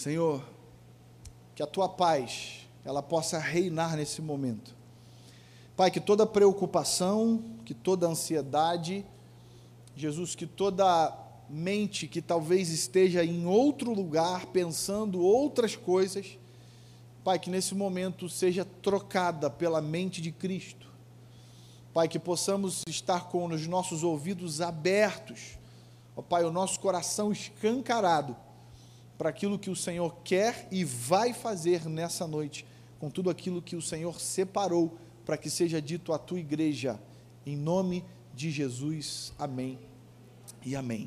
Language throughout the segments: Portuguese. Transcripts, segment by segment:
Senhor, que a tua paz ela possa reinar nesse momento. Pai, que toda preocupação, que toda ansiedade, Jesus, que toda mente que talvez esteja em outro lugar, pensando outras coisas, Pai, que nesse momento seja trocada pela mente de Cristo. Pai, que possamos estar com os nossos ouvidos abertos, ó Pai, o nosso coração escancarado para aquilo que o Senhor quer e vai fazer nessa noite, com tudo aquilo que o Senhor separou para que seja dito à tua igreja, em nome de Jesus. Amém e amém.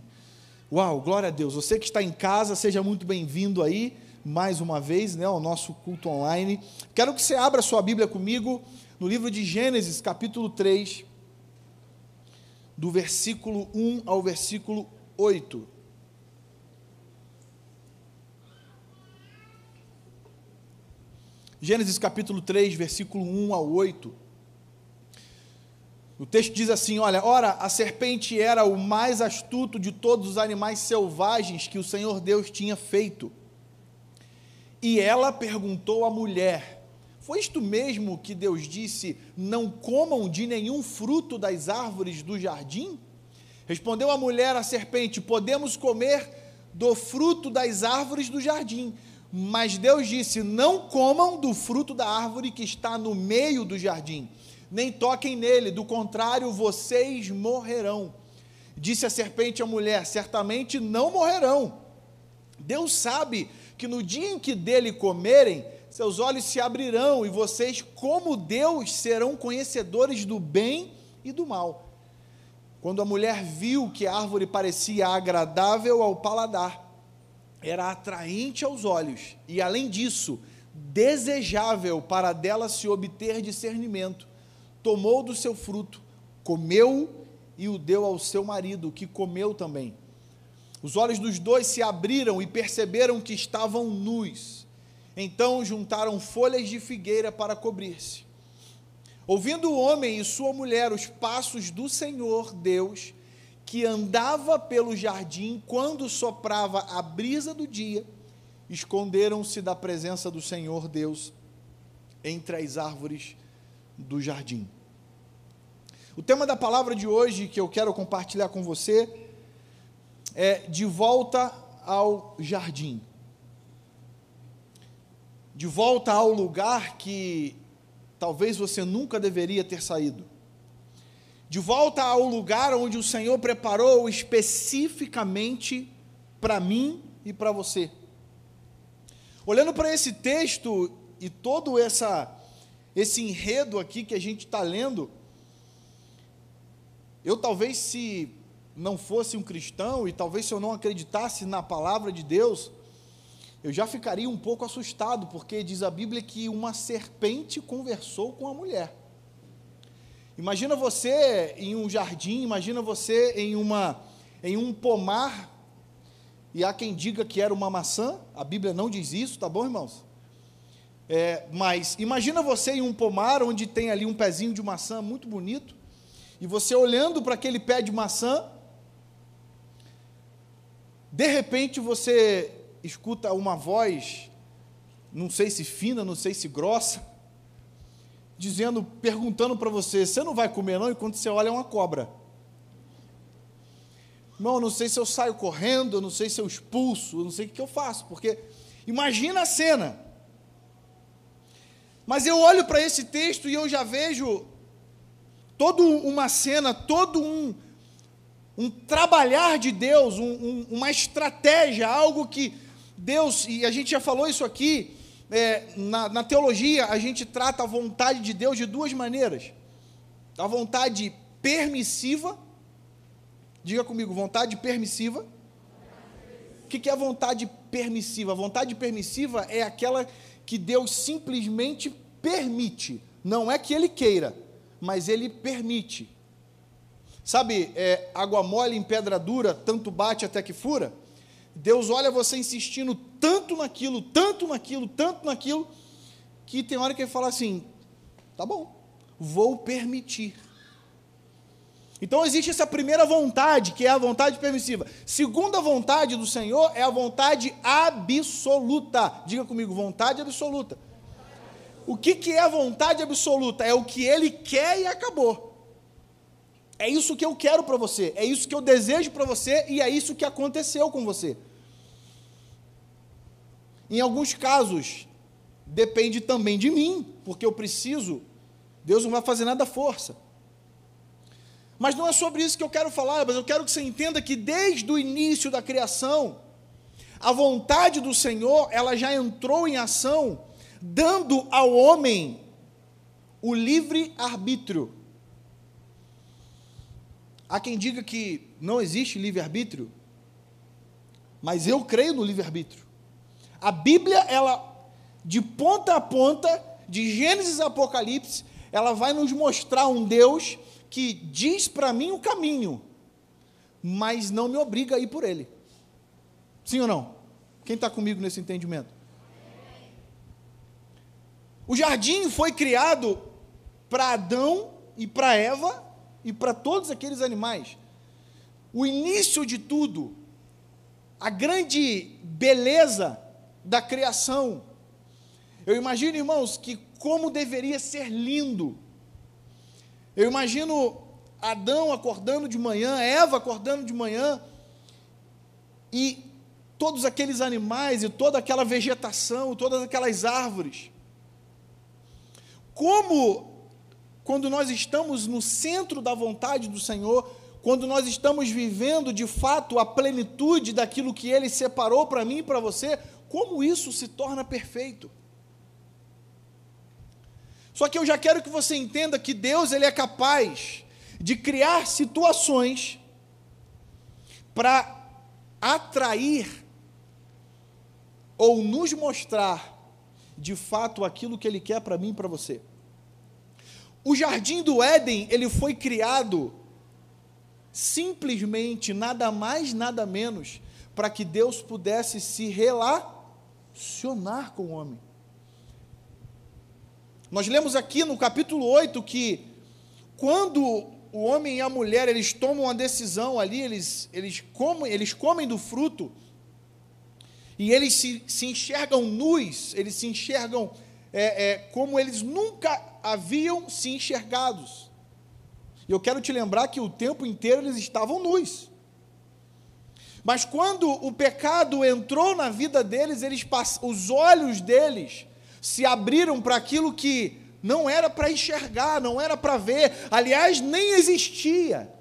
Uau, glória a Deus. Você que está em casa, seja muito bem-vindo aí, mais uma vez, né, ao nosso culto online. Quero que você abra sua Bíblia comigo no livro de Gênesis, capítulo 3, do versículo 1 ao versículo 8. Gênesis capítulo 3, versículo 1 ao 8. O texto diz assim: Olha, ora, a serpente era o mais astuto de todos os animais selvagens que o Senhor Deus tinha feito. E ela perguntou à mulher: Foi isto mesmo que Deus disse: Não comam de nenhum fruto das árvores do jardim? Respondeu a mulher à serpente: Podemos comer do fruto das árvores do jardim. Mas Deus disse: Não comam do fruto da árvore que está no meio do jardim nem toquem nele, do contrário, vocês morrerão. Disse a serpente à mulher: certamente não morrerão. Deus sabe que no dia em que dele comerem, seus olhos se abrirão e vocês, como Deus, serão conhecedores do bem e do mal. Quando a mulher viu que a árvore parecia agradável ao paladar, era atraente aos olhos e, além disso, desejável para dela se obter discernimento, tomou do seu fruto, comeu e o deu ao seu marido, que comeu também. Os olhos dos dois se abriram e perceberam que estavam nus. Então juntaram folhas de figueira para cobrir-se. Ouvindo o homem e sua mulher os passos do Senhor Deus, que andava pelo jardim quando soprava a brisa do dia, esconderam-se da presença do Senhor Deus entre as árvores do jardim. O tema da palavra de hoje que eu quero compartilhar com você é de volta ao jardim. De volta ao lugar que talvez você nunca deveria ter saído. De volta ao lugar onde o Senhor preparou especificamente para mim e para você. Olhando para esse texto e todo essa esse enredo aqui que a gente está lendo, eu talvez se não fosse um cristão e talvez se eu não acreditasse na palavra de Deus, eu já ficaria um pouco assustado, porque diz a Bíblia que uma serpente conversou com a mulher. Imagina você em um jardim, imagina você em uma em um pomar, e há quem diga que era uma maçã, a Bíblia não diz isso, tá bom, irmãos? É, mas imagina você em um pomar onde tem ali um pezinho de maçã muito bonito, e você olhando para aquele pé de maçã, de repente você escuta uma voz, não sei se fina, não sei se grossa, dizendo, perguntando para você: você não vai comer não? Enquanto você olha é uma cobra. Irmão, não sei se eu saio correndo, não sei se eu expulso, não sei o que eu faço, porque imagina a cena. Mas eu olho para esse texto e eu já vejo toda uma cena, todo um, um trabalhar de Deus, um, um, uma estratégia, algo que Deus, e a gente já falou isso aqui, é, na, na teologia, a gente trata a vontade de Deus de duas maneiras: a vontade permissiva, diga comigo, vontade permissiva. O que, que é a vontade permissiva? A vontade permissiva é aquela que Deus simplesmente permite, não é que Ele queira mas ele permite. Sabe, é, água mole em pedra dura, tanto bate até que fura? Deus olha você insistindo tanto naquilo, tanto naquilo, tanto naquilo, que tem hora que ele fala assim: tá bom, vou permitir. Então existe essa primeira vontade, que é a vontade permissiva. Segunda vontade do Senhor é a vontade absoluta. Diga comigo, vontade absoluta. O que, que é a vontade absoluta? É o que ele quer e acabou. É isso que eu quero para você, é isso que eu desejo para você e é isso que aconteceu com você. Em alguns casos, depende também de mim, porque eu preciso, Deus não vai fazer nada à força. Mas não é sobre isso que eu quero falar, mas eu quero que você entenda que desde o início da criação, a vontade do Senhor, ela já entrou em ação, dando ao homem o livre arbítrio. Há quem diga que não existe livre arbítrio, mas eu creio no livre arbítrio. A Bíblia, ela de ponta a ponta, de Gênesis a Apocalipse, ela vai nos mostrar um Deus que diz para mim o caminho, mas não me obriga a ir por ele. Sim ou não? Quem está comigo nesse entendimento? O jardim foi criado para Adão e para Eva e para todos aqueles animais. O início de tudo, a grande beleza da criação, eu imagino, irmãos, que como deveria ser lindo. Eu imagino Adão acordando de manhã, Eva acordando de manhã, e todos aqueles animais e toda aquela vegetação, todas aquelas árvores. Como, quando nós estamos no centro da vontade do Senhor, quando nós estamos vivendo de fato a plenitude daquilo que Ele separou para mim e para você, como isso se torna perfeito. Só que eu já quero que você entenda que Deus ele é capaz de criar situações para atrair ou nos mostrar de fato aquilo que ele quer para mim e para você. O jardim do Éden, ele foi criado simplesmente nada mais, nada menos para que Deus pudesse se relacionar com o homem. Nós lemos aqui no capítulo 8 que quando o homem e a mulher eles tomam uma decisão ali, eles, eles, comem, eles comem do fruto, e eles se, se enxergam nus, eles se enxergam é, é, como eles nunca haviam se enxergados. E eu quero te lembrar que o tempo inteiro eles estavam nus. Mas quando o pecado entrou na vida deles, eles os olhos deles se abriram para aquilo que não era para enxergar, não era para ver, aliás, nem existia.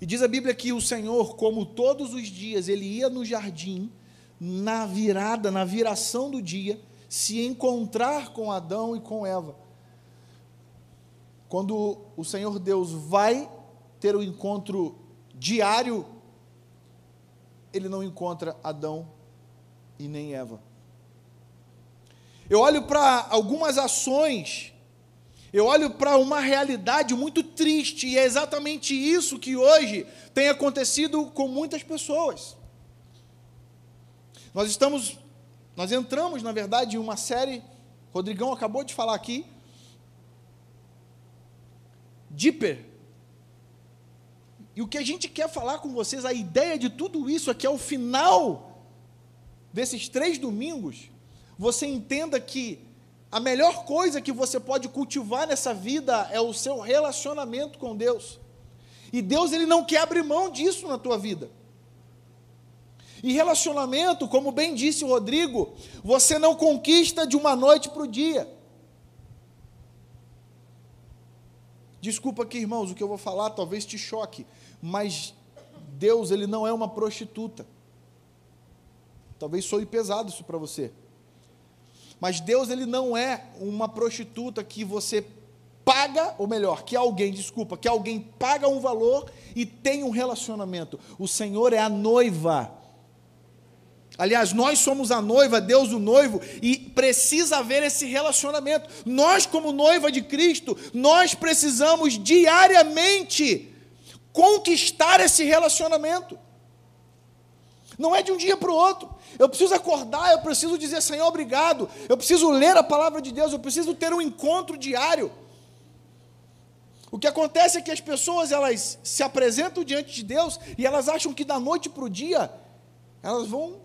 E diz a Bíblia que o Senhor, como todos os dias, ele ia no jardim, na virada, na viração do dia, se encontrar com Adão e com Eva. Quando o Senhor Deus vai ter o um encontro diário, ele não encontra Adão e nem Eva. Eu olho para algumas ações, eu olho para uma realidade muito triste, e é exatamente isso que hoje tem acontecido com muitas pessoas. Nós estamos, nós entramos, na verdade, em uma série, Rodrigão acabou de falar aqui, Deeper. E o que a gente quer falar com vocês, a ideia de tudo isso é que ao final desses três domingos, você entenda que a melhor coisa que você pode cultivar nessa vida é o seu relacionamento com Deus. E Deus ele não quer abrir mão disso na tua vida. E relacionamento, como bem disse o Rodrigo, você não conquista de uma noite para o dia. Desculpa aqui, irmãos, o que eu vou falar talvez te choque, mas Deus ele não é uma prostituta. Talvez soe pesado isso para você. Mas Deus ele não é uma prostituta que você paga, ou melhor, que alguém, desculpa, que alguém paga um valor e tem um relacionamento. O Senhor é a noiva. Aliás, nós somos a noiva, Deus o noivo, e precisa haver esse relacionamento. Nós, como noiva de Cristo, nós precisamos diariamente conquistar esse relacionamento. Não é de um dia para o outro. Eu preciso acordar, eu preciso dizer, Senhor, obrigado. Eu preciso ler a palavra de Deus, eu preciso ter um encontro diário. O que acontece é que as pessoas elas se apresentam diante de Deus e elas acham que da noite para o dia elas vão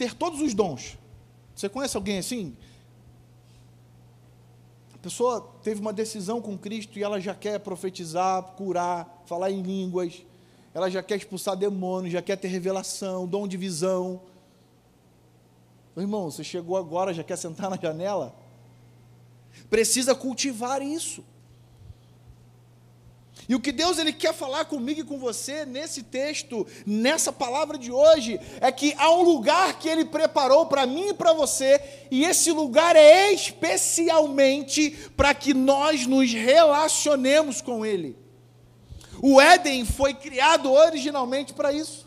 ter todos os dons. Você conhece alguém assim? A pessoa teve uma decisão com Cristo e ela já quer profetizar, curar, falar em línguas, ela já quer expulsar demônios, já quer ter revelação, dom de visão. Meu irmão, você chegou agora, já quer sentar na janela? Precisa cultivar isso. E o que Deus ele quer falar comigo e com você nesse texto, nessa palavra de hoje, é que há um lugar que ele preparou para mim e para você, e esse lugar é especialmente para que nós nos relacionemos com ele. O Éden foi criado originalmente para isso.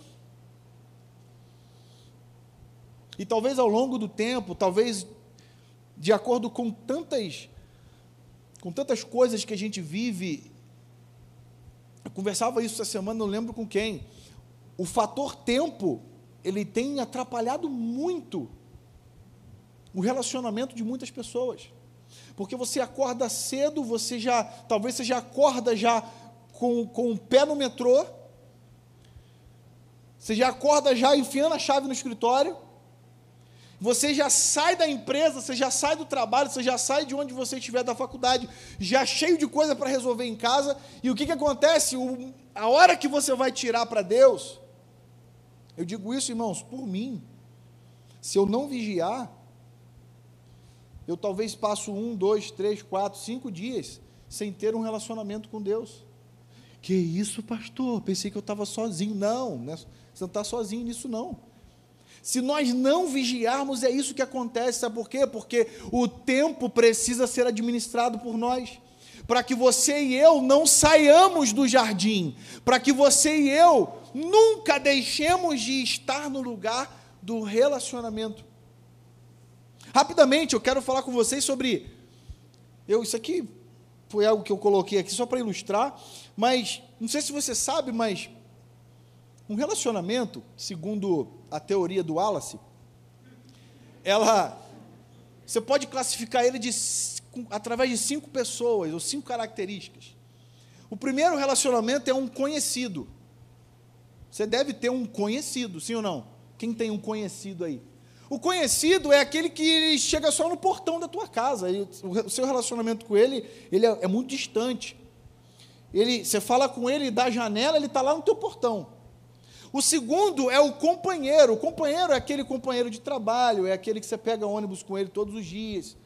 E talvez ao longo do tempo, talvez de acordo com tantas com tantas coisas que a gente vive eu conversava isso essa semana, não lembro com quem. O fator tempo, ele tem atrapalhado muito o relacionamento de muitas pessoas. Porque você acorda cedo, você já, talvez você já acorda já com, com o pé no metrô, você já acorda já enfiando a chave no escritório, você já sai da empresa, você já sai do trabalho, você já sai de onde você estiver da faculdade, já cheio de coisa para resolver em casa, e o que, que acontece? O, a hora que você vai tirar para Deus, eu digo isso, irmãos, por mim, se eu não vigiar, eu talvez passo um, dois, três, quatro, cinco dias sem ter um relacionamento com Deus. Que isso, pastor? Pensei que eu estava sozinho. Não, né? você não está sozinho nisso, não. Se nós não vigiarmos, é isso que acontece, sabe por quê? Porque o tempo precisa ser administrado por nós. Para que você e eu não saiamos do jardim, para que você e eu nunca deixemos de estar no lugar do relacionamento. Rapidamente, eu quero falar com vocês sobre. Eu, isso aqui foi algo que eu coloquei aqui só para ilustrar, mas não sei se você sabe, mas um relacionamento, segundo a teoria do Wallace, ela você pode classificar ele de, através de cinco pessoas ou cinco características. O primeiro relacionamento é um conhecido. Você deve ter um conhecido, sim ou não? Quem tem um conhecido aí? O conhecido é aquele que chega só no portão da tua casa. o seu relacionamento com ele, ele é, é muito distante. Ele, você fala com ele da janela, ele está lá no teu portão. O segundo é o companheiro. O companheiro é aquele companheiro de trabalho, é aquele que você pega ônibus com ele todos os dias.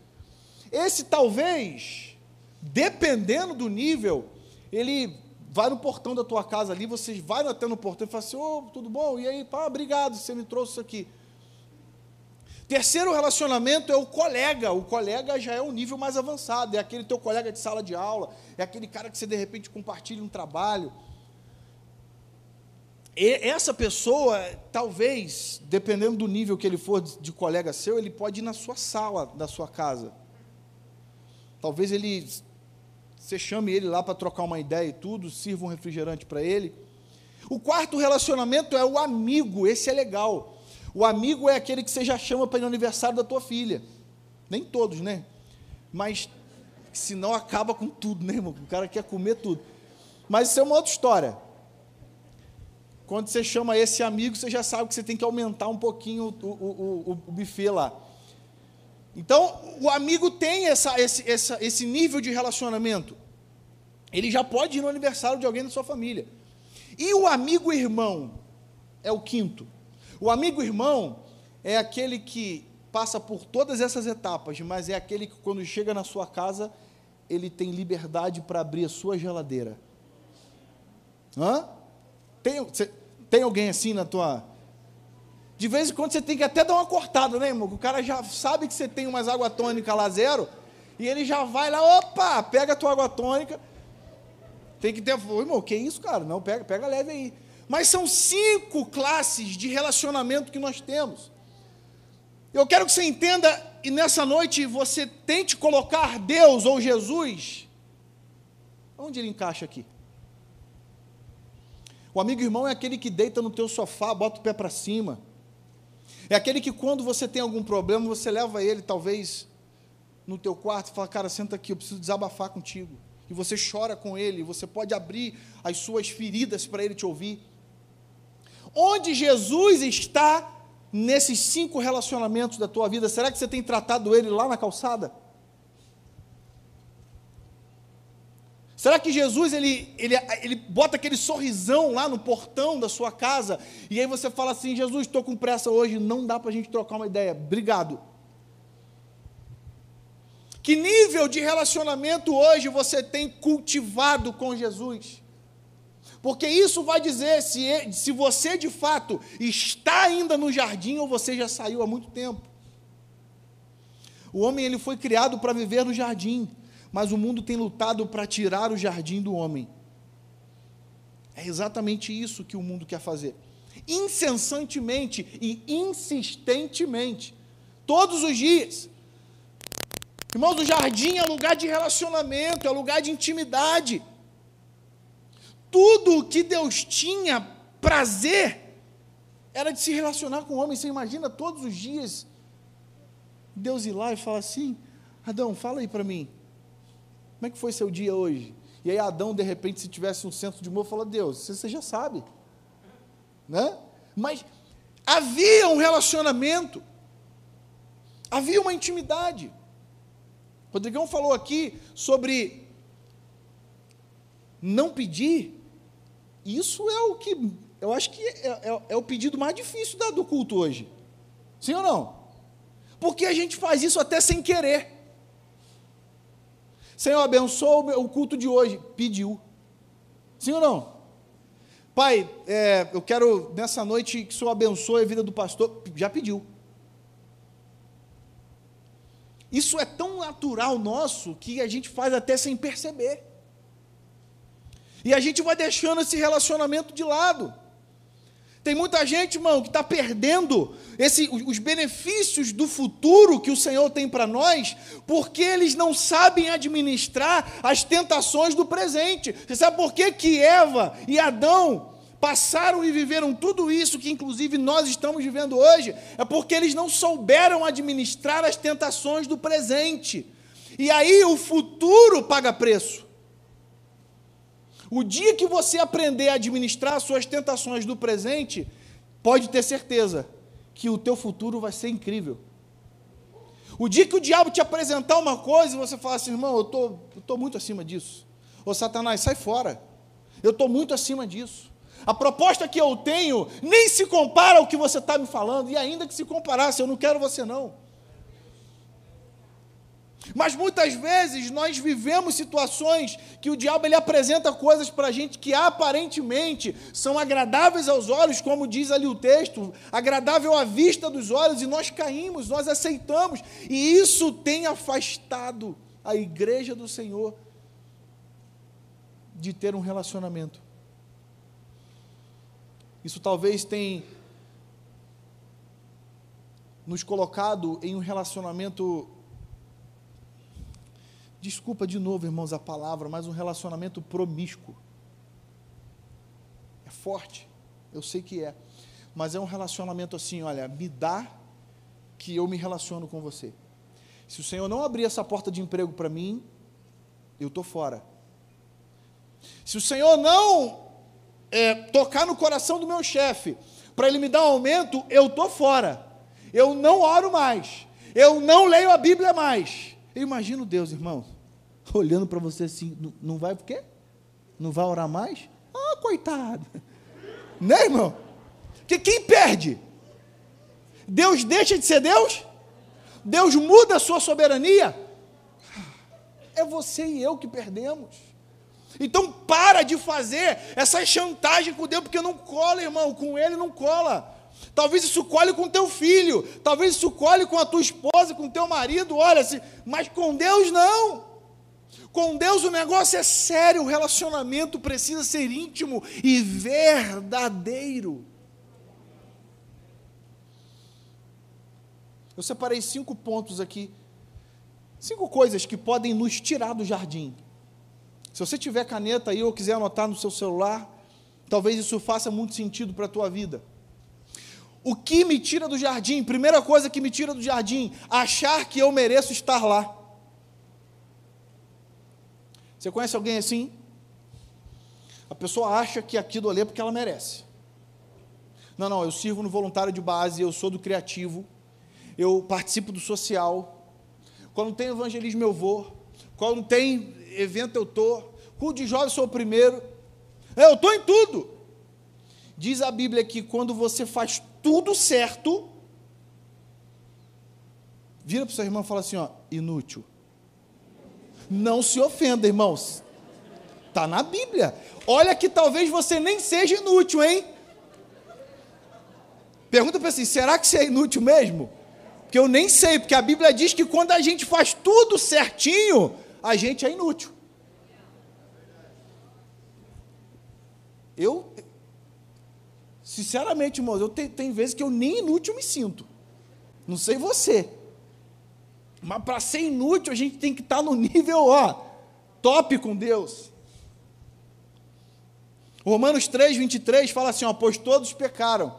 Esse talvez, dependendo do nível, ele vai no portão da tua casa ali, você vai até no portão e fala assim, ô, oh, tudo bom? E aí, pá, obrigado, você me trouxe isso aqui. Terceiro relacionamento é o colega. O colega já é um nível mais avançado, é aquele teu colega de sala de aula, é aquele cara que você de repente compartilha um trabalho essa pessoa, talvez, dependendo do nível que ele for de, colega seu, ele pode ir na sua sala da sua casa. Talvez ele você chame ele lá para trocar uma ideia e tudo, sirva um refrigerante para ele. O quarto relacionamento é o amigo, esse é legal. O amigo é aquele que você já chama para ir no aniversário da tua filha. Nem todos, né? Mas senão acaba com tudo, né, irmão? O cara quer comer tudo. Mas isso é uma outra história. Quando você chama esse amigo, você já sabe que você tem que aumentar um pouquinho o, o, o, o buffet lá. Então, o amigo tem essa, esse, essa, esse nível de relacionamento. Ele já pode ir no aniversário de alguém da sua família. E o amigo irmão é o quinto. O amigo irmão é aquele que passa por todas essas etapas, mas é aquele que, quando chega na sua casa, ele tem liberdade para abrir a sua geladeira. Hã? Tem, tem alguém assim na tua. De vez em quando você tem que até dar uma cortada, né, irmão? O cara já sabe que você tem umas água tônica lá zero, e ele já vai lá, opa, pega a tua água tônica. Tem que ter. Irmão, que isso, cara? Não, pega, pega leve aí. Mas são cinco classes de relacionamento que nós temos. Eu quero que você entenda, e nessa noite você tente colocar Deus ou Jesus. Onde ele encaixa aqui? O amigo irmão é aquele que deita no teu sofá, bota o pé para cima. É aquele que quando você tem algum problema, você leva ele talvez no teu quarto e fala, cara, senta aqui, eu preciso desabafar contigo. e você chora com ele, você pode abrir as suas feridas para ele te ouvir. Onde Jesus está nesses cinco relacionamentos da tua vida? Será que você tem tratado ele lá na calçada? Será que Jesus ele, ele, ele bota aquele sorrisão lá no portão da sua casa e aí você fala assim: Jesus, estou com pressa hoje, não dá para a gente trocar uma ideia, obrigado. Que nível de relacionamento hoje você tem cultivado com Jesus? Porque isso vai dizer se, se você de fato está ainda no jardim ou você já saiu há muito tempo. O homem ele foi criado para viver no jardim, mas o mundo tem lutado para tirar o jardim do homem. É exatamente isso que o mundo quer fazer. Incessantemente e insistentemente, todos os dias. Irmãos, o jardim é lugar de relacionamento, é lugar de intimidade. Tudo o que Deus tinha prazer era de se relacionar com o homem. Você imagina todos os dias Deus ir lá e falar assim: Adão, fala aí para mim, como é que foi seu dia hoje? E aí Adão, de repente, se tivesse um centro de humor, fala: Deus, você já sabe, né? Mas havia um relacionamento, havia uma intimidade. Rodrigão falou aqui sobre não pedir. Isso é o que eu acho que é, é, é o pedido mais difícil da, do culto hoje. Sim ou não? Porque a gente faz isso até sem querer. Senhor, abençoa o culto de hoje. Pediu. Sim ou não? Pai, é, eu quero nessa noite que o Senhor abençoe a vida do pastor. Já pediu. Isso é tão natural nosso que a gente faz até sem perceber. E a gente vai deixando esse relacionamento de lado. Tem muita gente, irmão, que está perdendo esse, os benefícios do futuro que o Senhor tem para nós, porque eles não sabem administrar as tentações do presente. Você sabe por que, que Eva e Adão passaram e viveram tudo isso que, inclusive, nós estamos vivendo hoje? É porque eles não souberam administrar as tentações do presente. E aí o futuro paga preço. O dia que você aprender a administrar suas tentações do presente, pode ter certeza que o teu futuro vai ser incrível. O dia que o diabo te apresentar uma coisa e você falar assim, irmão, eu tô, estou muito acima disso. Ô Satanás, sai fora. Eu estou muito acima disso. A proposta que eu tenho nem se compara ao que você está me falando, e ainda que se comparasse, eu não quero você não. Mas muitas vezes nós vivemos situações que o diabo ele apresenta coisas para a gente que aparentemente são agradáveis aos olhos, como diz ali o texto, agradável à vista dos olhos, e nós caímos, nós aceitamos, e isso tem afastado a igreja do Senhor de ter um relacionamento. Isso talvez tenha nos colocado em um relacionamento desculpa de novo, irmãos, a palavra, mas um relacionamento promíscuo. É forte, eu sei que é, mas é um relacionamento assim, olha, me dá que eu me relaciono com você. Se o Senhor não abrir essa porta de emprego para mim, eu estou fora. Se o Senhor não é, tocar no coração do meu chefe para ele me dar um aumento, eu estou fora. Eu não oro mais. Eu não leio a Bíblia mais. Eu imagino Deus, irmão, olhando para você assim, não vai por quê? Não vai orar mais? Ah, coitado. Né, irmão? Que quem perde? Deus deixa de ser Deus? Deus muda a sua soberania? É você e eu que perdemos. Então para de fazer essa chantagem com Deus, porque não cola, irmão, com ele não cola. Talvez isso colhe com teu filho, talvez isso colhe com a tua esposa, com teu marido, olha, mas com Deus não. Com Deus o negócio é sério, o relacionamento precisa ser íntimo e verdadeiro. Eu separei cinco pontos aqui, cinco coisas que podem nos tirar do jardim. Se você tiver caneta aí ou quiser anotar no seu celular, talvez isso faça muito sentido para a tua vida. O que me tira do jardim? Primeira coisa que me tira do jardim, achar que eu mereço estar lá. Você conhece alguém assim? A pessoa acha que aquilo ali é porque ela merece. Não, não, eu sirvo no voluntário de base, eu sou do criativo, eu participo do social. Quando tem evangelismo eu vou, quando tem evento eu estou, culto de jovens sou o primeiro. Eu estou em tudo. Diz a Bíblia que quando você faz tudo certo, vira para o seu irmão e fala assim: ó, inútil. Não se ofenda, irmãos. Está na Bíblia. Olha que talvez você nem seja inútil, hein? Pergunta para assim: será que você é inútil mesmo? Porque eu nem sei, porque a Bíblia diz que quando a gente faz tudo certinho, a gente é inútil. Eu, sinceramente, irmãos, eu tenho, tem vezes que eu nem inútil me sinto. Não sei você. Mas para ser inútil, a gente tem que estar tá no nível, ó, top com Deus. Romanos 3, 23 fala assim: ó, pois todos pecaram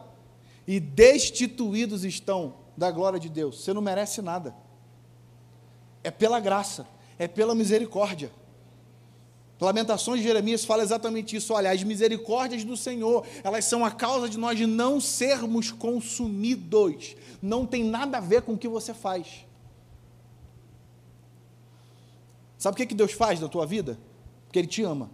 e destituídos estão da glória de Deus. Você não merece nada. É pela graça, é pela misericórdia. Lamentações de Jeremias fala exatamente isso. Olha, as misericórdias do Senhor, elas são a causa de nós não sermos consumidos. Não tem nada a ver com o que você faz. Sabe o que, que Deus faz na tua vida? Porque Ele te ama.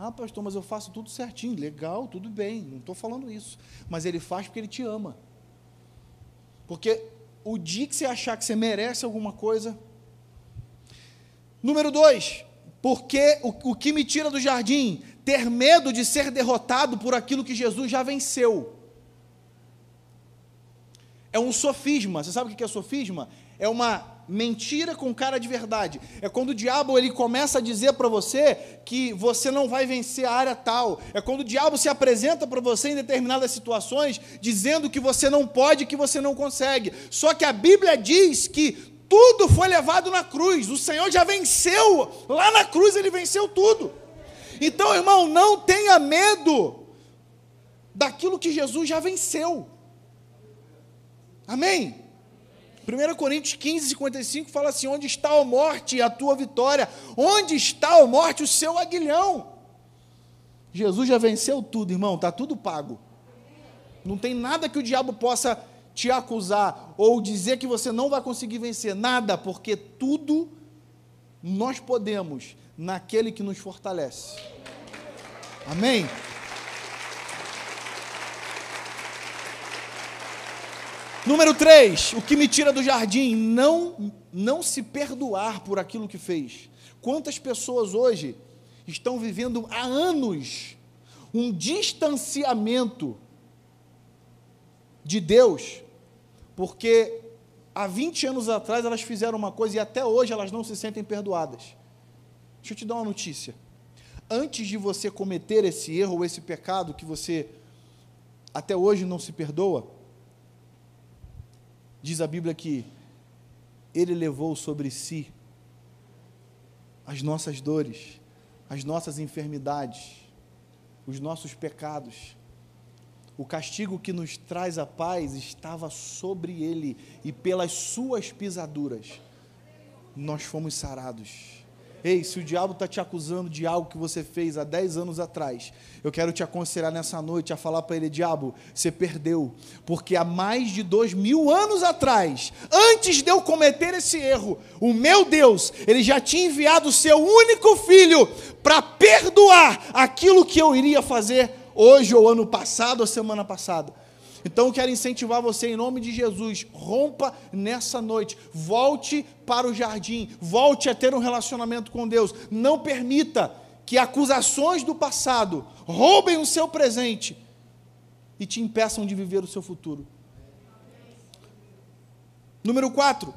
Ah, pastor, mas eu faço tudo certinho, legal, tudo bem, não estou falando isso. Mas ele faz porque ele te ama. Porque o dia que você achar que você merece alguma coisa. Número dois, porque o, o que me tira do jardim? Ter medo de ser derrotado por aquilo que Jesus já venceu. É um sofisma. Você sabe o que é sofisma? É uma mentira com cara de verdade. É quando o diabo ele começa a dizer para você que você não vai vencer a área tal. É quando o diabo se apresenta para você em determinadas situações dizendo que você não pode, que você não consegue. Só que a Bíblia diz que tudo foi levado na cruz. O Senhor já venceu. Lá na cruz ele venceu tudo. Então, irmão, não tenha medo daquilo que Jesus já venceu. Amém? 1 Coríntios 15, 55 fala assim: Onde está a morte, a tua vitória? Onde está a morte, o seu aguilhão? Jesus já venceu tudo, irmão, está tudo pago. Não tem nada que o diabo possa te acusar ou dizer que você não vai conseguir vencer, nada, porque tudo nós podemos naquele que nos fortalece. Amém? Número 3, o que me tira do jardim, não não se perdoar por aquilo que fez. Quantas pessoas hoje estão vivendo há anos um distanciamento de Deus, porque há 20 anos atrás elas fizeram uma coisa e até hoje elas não se sentem perdoadas. Deixa eu te dar uma notícia. Antes de você cometer esse erro ou esse pecado que você até hoje não se perdoa, Diz a Bíblia que Ele levou sobre si as nossas dores, as nossas enfermidades, os nossos pecados. O castigo que nos traz a paz estava sobre Ele, e pelas Suas pisaduras nós fomos sarados. Ei, se o diabo está te acusando de algo que você fez há 10 anos atrás, eu quero te aconselhar nessa noite a falar para ele: diabo, você perdeu, porque há mais de dois mil anos atrás, antes de eu cometer esse erro, o meu Deus, ele já tinha enviado o seu único filho para perdoar aquilo que eu iria fazer hoje, ou ano passado, ou semana passada. Então eu quero incentivar você em nome de Jesus, rompa nessa noite, volte para o jardim, volte a ter um relacionamento com Deus. Não permita que acusações do passado roubem o seu presente e te impeçam de viver o seu futuro. Número 4.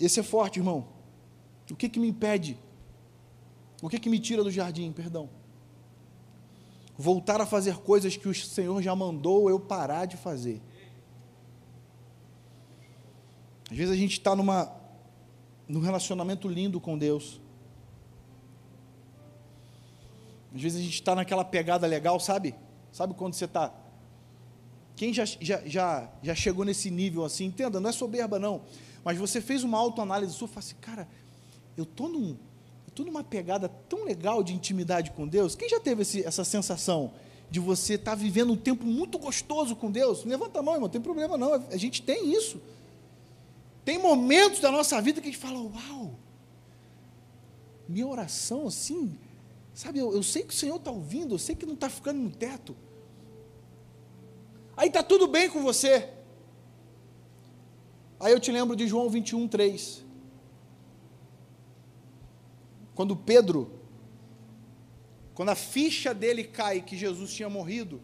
Esse é forte, irmão. O que que me impede? O que que me tira do jardim, perdão? Voltar a fazer coisas que o Senhor já mandou eu parar de fazer. Às vezes a gente está numa num relacionamento lindo com Deus. Às vezes a gente está naquela pegada legal, sabe? Sabe quando você está. Quem já, já, já, já chegou nesse nível assim, entenda, não é soberba não, mas você fez uma autoanálise sua e falou assim, cara, eu estou num, eu numa pegada tão legal de intimidade com Deus. Quem já teve esse, essa sensação de você estar tá vivendo um tempo muito gostoso com Deus? Levanta a mão, irmão, não tem problema não, a gente tem isso. Tem momentos da nossa vida que a gente fala, uau, minha oração assim, sabe, eu, eu sei que o Senhor está ouvindo, eu sei que não está ficando no teto. Aí está tudo bem com você. Aí eu te lembro de João 21, 3. Quando Pedro, quando a ficha dele cai que Jesus tinha morrido,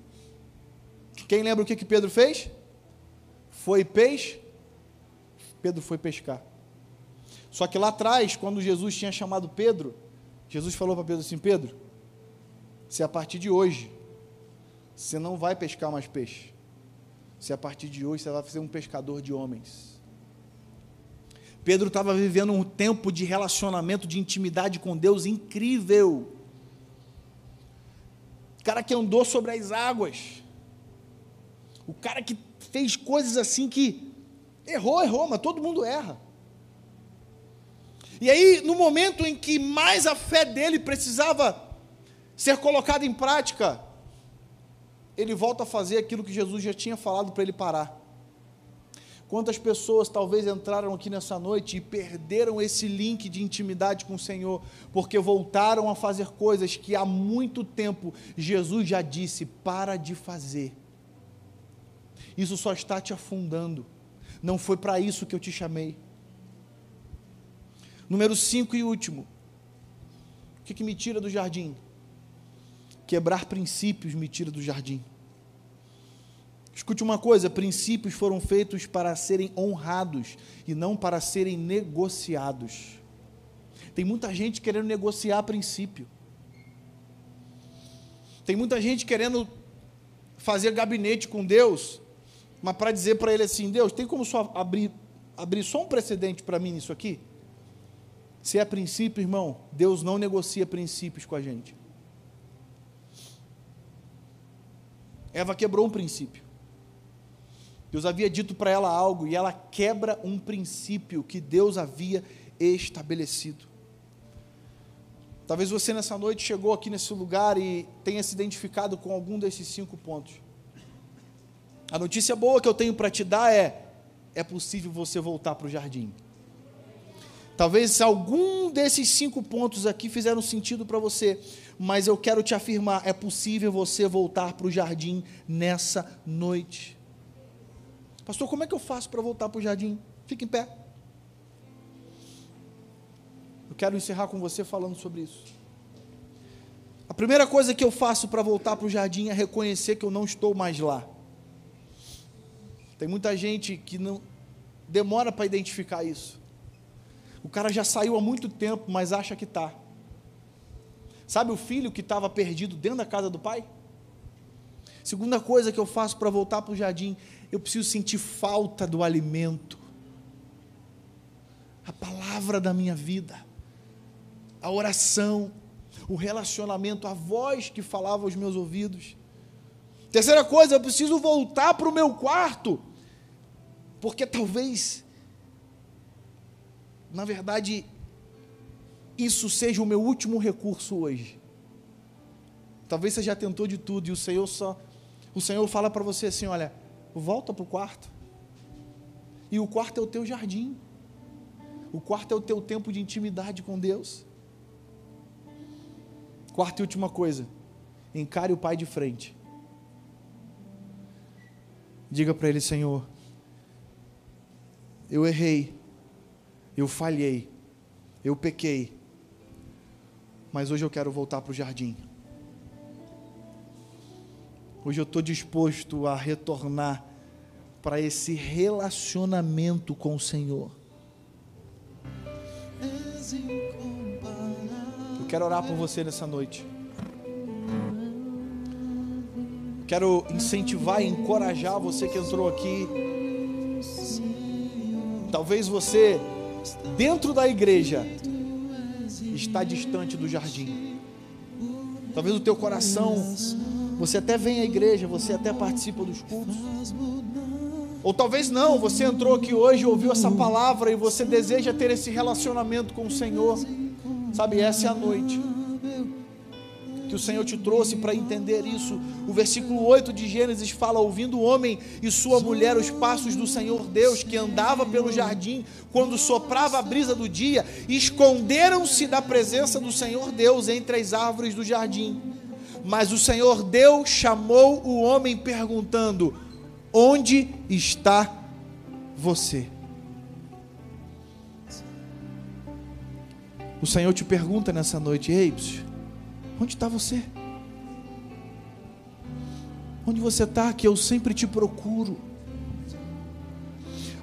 quem lembra o que, que Pedro fez? Foi peixe. Pedro foi pescar. Só que lá atrás, quando Jesus tinha chamado Pedro, Jesus falou para Pedro assim: Pedro, se a partir de hoje você não vai pescar mais peixe, se a partir de hoje você vai ser um pescador de homens. Pedro estava vivendo um tempo de relacionamento, de intimidade com Deus incrível. O cara que andou sobre as águas. O cara que fez coisas assim que errou, errou, mas todo mundo erra. E aí, no momento em que mais a fé dele precisava ser colocada em prática, ele volta a fazer aquilo que Jesus já tinha falado para ele parar. Quantas pessoas talvez entraram aqui nessa noite e perderam esse link de intimidade com o Senhor, porque voltaram a fazer coisas que há muito tempo Jesus já disse: para de fazer. Isso só está te afundando. Não foi para isso que eu te chamei. Número 5 e último. O que, que me tira do jardim? Quebrar princípios me tira do jardim. Escute uma coisa: princípios foram feitos para serem honrados e não para serem negociados. Tem muita gente querendo negociar princípio. Tem muita gente querendo fazer gabinete com Deus, mas para dizer para ele assim: Deus, tem como só abrir, abrir só um precedente para mim nisso aqui? Se é princípio, irmão, Deus não negocia princípios com a gente. Eva quebrou um princípio. Deus havia dito para ela algo e ela quebra um princípio que Deus havia estabelecido. Talvez você nessa noite chegou aqui nesse lugar e tenha se identificado com algum desses cinco pontos. A notícia boa que eu tenho para te dar é: é possível você voltar para o jardim. Talvez algum desses cinco pontos aqui fizeram sentido para você, mas eu quero te afirmar: é possível você voltar para o jardim nessa noite. Pastor, como é que eu faço para voltar para o jardim? Fique em pé. Eu quero encerrar com você falando sobre isso. A primeira coisa que eu faço para voltar para o jardim é reconhecer que eu não estou mais lá. Tem muita gente que não demora para identificar isso. O cara já saiu há muito tempo, mas acha que está. Sabe o filho que estava perdido dentro da casa do pai? Segunda coisa que eu faço para voltar para o jardim, eu preciso sentir falta do alimento. A palavra da minha vida, a oração, o relacionamento, a voz que falava aos meus ouvidos. Terceira coisa, eu preciso voltar para o meu quarto, porque talvez na verdade, isso seja o meu último recurso hoje. Talvez você já tentou de tudo e o Senhor só. O Senhor fala para você assim: olha, volta para o quarto. E o quarto é o teu jardim. O quarto é o teu tempo de intimidade com Deus. Quarta e última coisa: encare o Pai de frente. Diga para Ele: Senhor, eu errei eu falhei, eu pequei, mas hoje eu quero voltar para o jardim. Hoje eu estou disposto a retornar para esse relacionamento com o Senhor. Eu quero orar por você nessa noite. Quero incentivar e encorajar você que entrou aqui. Talvez você dentro da igreja está distante do jardim. Talvez o teu coração, você até vem à igreja, você até participa dos cultos, Ou talvez não, você entrou aqui hoje, ouviu essa palavra e você deseja ter esse relacionamento com o Senhor. Sabe, essa é a noite que o Senhor te trouxe para entender isso. O versículo 8 de Gênesis fala: Ouvindo o homem e sua mulher os passos do Senhor Deus, que andava pelo jardim, quando soprava a brisa do dia, esconderam-se da presença do Senhor Deus entre as árvores do jardim. Mas o Senhor Deus chamou o homem, perguntando: Onde está você? O Senhor te pergunta nessa noite, ei, onde está você? Onde você está que eu sempre te procuro?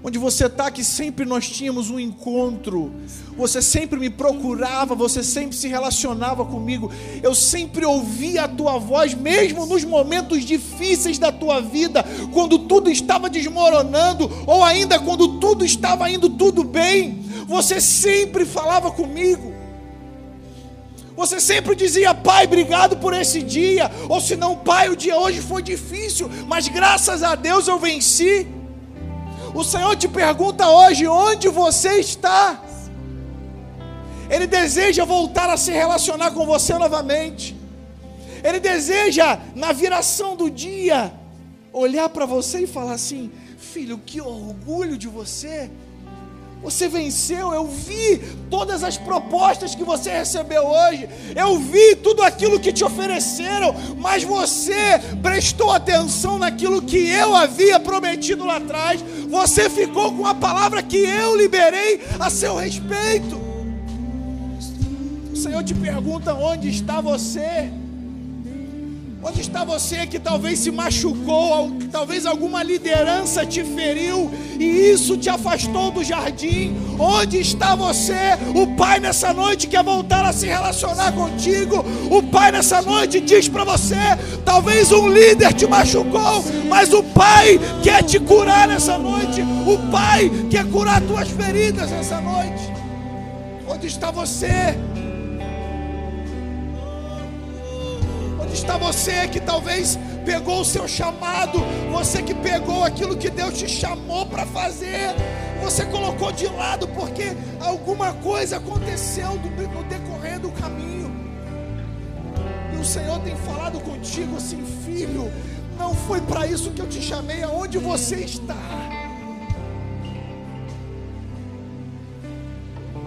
Onde você está, que sempre nós tínhamos um encontro, você sempre me procurava, você sempre se relacionava comigo, eu sempre ouvia a tua voz, mesmo nos momentos difíceis da tua vida, quando tudo estava desmoronando, ou ainda quando tudo estava indo tudo bem, você sempre falava comigo. Você sempre dizia, Pai, obrigado por esse dia. Ou se não, Pai, o dia hoje foi difícil, mas graças a Deus eu venci. O Senhor te pergunta hoje: onde você está? Ele deseja voltar a se relacionar com você novamente. Ele deseja, na viração do dia, olhar para você e falar assim: Filho, que orgulho de você. Você venceu, eu vi todas as propostas que você recebeu hoje, eu vi tudo aquilo que te ofereceram, mas você prestou atenção naquilo que eu havia prometido lá atrás, você ficou com a palavra que eu liberei a seu respeito. O Senhor te pergunta: onde está você? Onde está você que talvez se machucou, talvez alguma liderança te feriu e isso te afastou do jardim? Onde está você? O Pai nessa noite quer voltar a se relacionar contigo. O Pai nessa noite diz para você: talvez um líder te machucou, mas o Pai quer te curar nessa noite. O Pai quer curar tuas feridas nessa noite. Onde está você? Está você que talvez pegou o seu chamado, você que pegou aquilo que Deus te chamou para fazer, você colocou de lado porque alguma coisa aconteceu no decorrer do caminho. E o Senhor tem falado contigo assim, filho, não foi para isso que eu te chamei, aonde você está?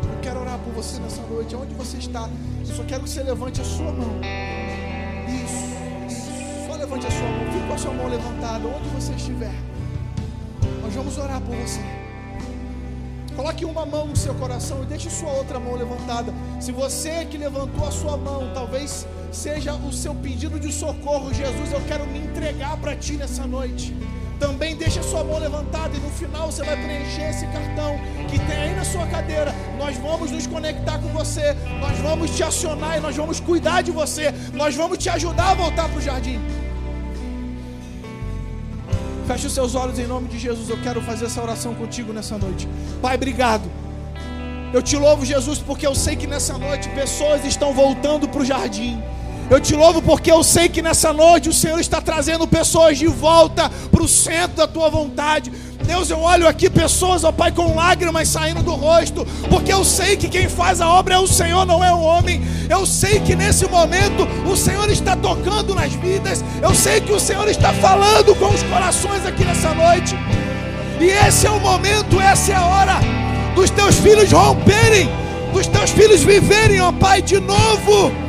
Eu quero orar por você nessa noite, aonde você está? Eu só quero que você levante a sua mão. Levante a sua mão. Fique com a sua mão levantada, onde você estiver. Nós vamos orar por você. Coloque uma mão no seu coração e deixe sua outra mão levantada. Se você que levantou a sua mão, talvez seja o seu pedido de socorro, Jesus, eu quero me entregar para ti nessa noite também deixe a sua mão levantada e no final você vai preencher esse cartão que tem aí na sua cadeira. Nós vamos nos conectar com você, nós vamos te acionar e nós vamos cuidar de você, nós vamos te ajudar a voltar para o jardim. Feche os seus olhos em nome de Jesus. Eu quero fazer essa oração contigo nessa noite. Pai, obrigado. Eu te louvo, Jesus, porque eu sei que nessa noite pessoas estão voltando para o jardim. Eu te louvo porque eu sei que nessa noite o Senhor está trazendo pessoas de volta para o centro da tua vontade. Deus, eu olho aqui pessoas, ó Pai, com lágrimas saindo do rosto, porque eu sei que quem faz a obra é o Senhor, não é o homem. Eu sei que nesse momento o Senhor está tocando nas vidas, eu sei que o Senhor está falando com os corações aqui nessa noite. E esse é o momento, essa é a hora dos teus filhos romperem, dos teus filhos viverem, ó Pai, de novo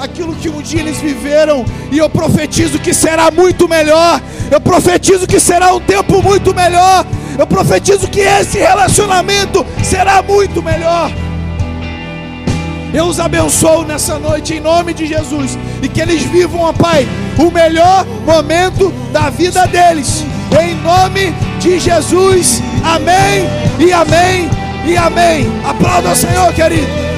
aquilo que um dia eles viveram, e eu profetizo que será muito melhor. Eu profetizo que será um tempo muito melhor. Eu profetizo que esse relacionamento será muito melhor. Eu os abençoo nessa noite em nome de Jesus e que eles vivam, ó Pai, o melhor momento da vida deles. Em nome de Jesus. Amém e amém e amém. Aplauda o Senhor, querido.